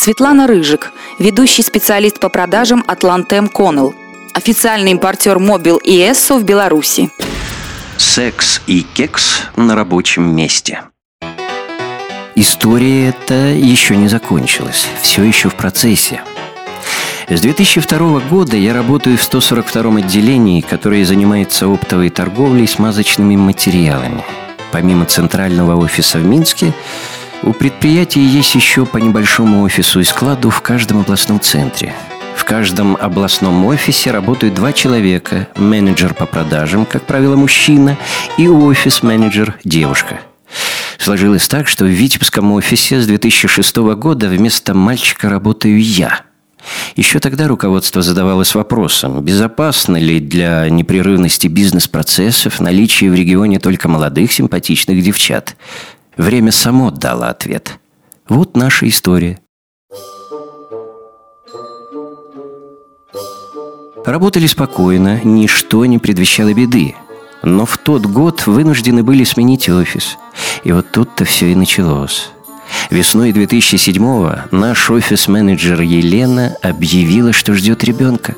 Светлана Рыжик, ведущий специалист по продажам Атлантем Коннелл, официальный импортер Мобил и Эссо в Беларуси. Секс и кекс на рабочем месте. История эта еще не закончилась, все еще в процессе. С 2002 года я работаю в 142-м отделении, которое занимается оптовой торговлей смазочными материалами. Помимо центрального офиса в Минске, у предприятия есть еще по небольшому офису и складу в каждом областном центре. В каждом областном офисе работают два человека. Менеджер по продажам, как правило, мужчина, и офис-менеджер – девушка – Сложилось так, что в Витебском офисе с 2006 года вместо мальчика работаю я. Еще тогда руководство задавалось вопросом, безопасно ли для непрерывности бизнес-процессов наличие в регионе только молодых симпатичных девчат. Время само дало ответ. Вот наша история. Работали спокойно, ничто не предвещало беды. Но в тот год вынуждены были сменить офис. И вот тут-то все и началось. Весной 2007-го наш офис-менеджер Елена объявила, что ждет ребенка.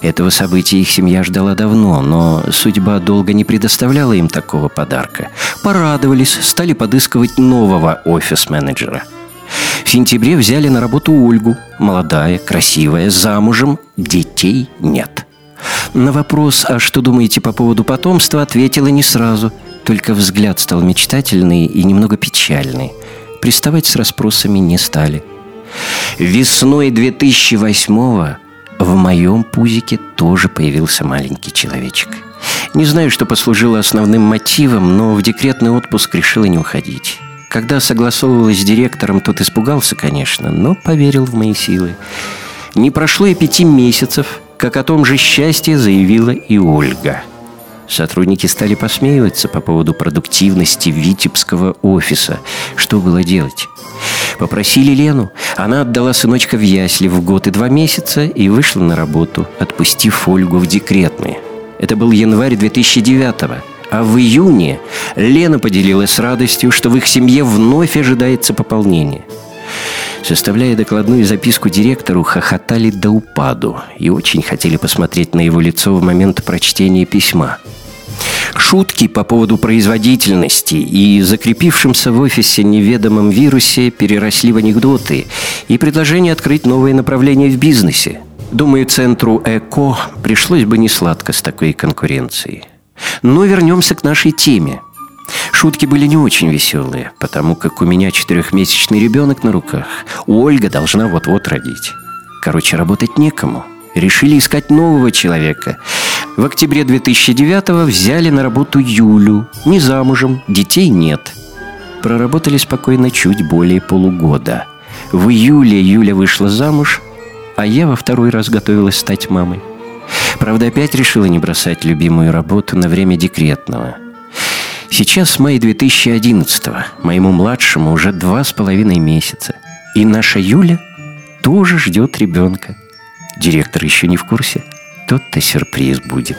Этого события их семья ждала давно, но судьба долго не предоставляла им такого подарка. Порадовались, стали подыскивать нового офис-менеджера. В сентябре взяли на работу Ольгу. Молодая, красивая, замужем, детей нет – на вопрос «А что думаете по поводу потомства?» ответила не сразу. Только взгляд стал мечтательный и немного печальный. Приставать с расспросами не стали. Весной 2008-го в моем пузике тоже появился маленький человечек. Не знаю, что послужило основным мотивом, но в декретный отпуск решила не уходить. Когда согласовывалась с директором, тот испугался, конечно, но поверил в мои силы. Не прошло и пяти месяцев, как о том же счастье заявила и Ольга. Сотрудники стали посмеиваться по поводу продуктивности Витебского офиса. Что было делать? Попросили Лену. Она отдала сыночка в ясли в год и два месяца и вышла на работу, отпустив Ольгу в декретные. Это был январь 2009-го. А в июне Лена поделилась радостью, что в их семье вновь ожидается пополнение – Составляя докладную записку директору, хохотали до упаду и очень хотели посмотреть на его лицо в момент прочтения письма. Шутки по поводу производительности и закрепившемся в офисе неведомом вирусе переросли в анекдоты и предложение открыть новые направления в бизнесе. Думаю, центру ЭКО пришлось бы не сладко с такой конкуренцией. Но вернемся к нашей теме – Шутки были не очень веселые, потому как у меня четырехмесячный ребенок на руках. Ольга должна вот-вот родить. Короче, работать некому. Решили искать нового человека. В октябре 2009-го взяли на работу Юлю. Не замужем, детей нет. Проработали спокойно чуть более полугода. В июле Юля вышла замуж, а я во второй раз готовилась стать мамой. Правда, опять решила не бросать любимую работу на время декретного – Сейчас май 2011-го, моему младшему уже два с половиной месяца. И наша Юля тоже ждет ребенка. Директор еще не в курсе. Тот-то сюрприз будет.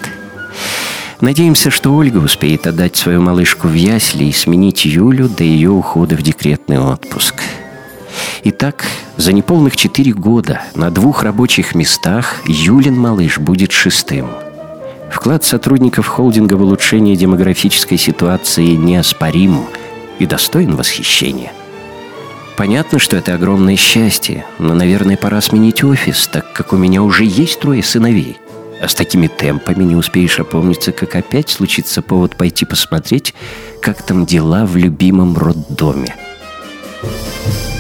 Надеемся, что Ольга успеет отдать свою малышку в ясли и сменить Юлю до ее ухода в декретный отпуск. Итак, за неполных четыре года на двух рабочих местах Юлин малыш будет шестым – Вклад сотрудников холдинга в улучшение демографической ситуации неоспорим и достоин восхищения. Понятно, что это огромное счастье, но, наверное, пора сменить офис, так как у меня уже есть трое сыновей. А с такими темпами не успеешь опомниться, как опять случится повод пойти посмотреть, как там дела в любимом роддоме. Thank you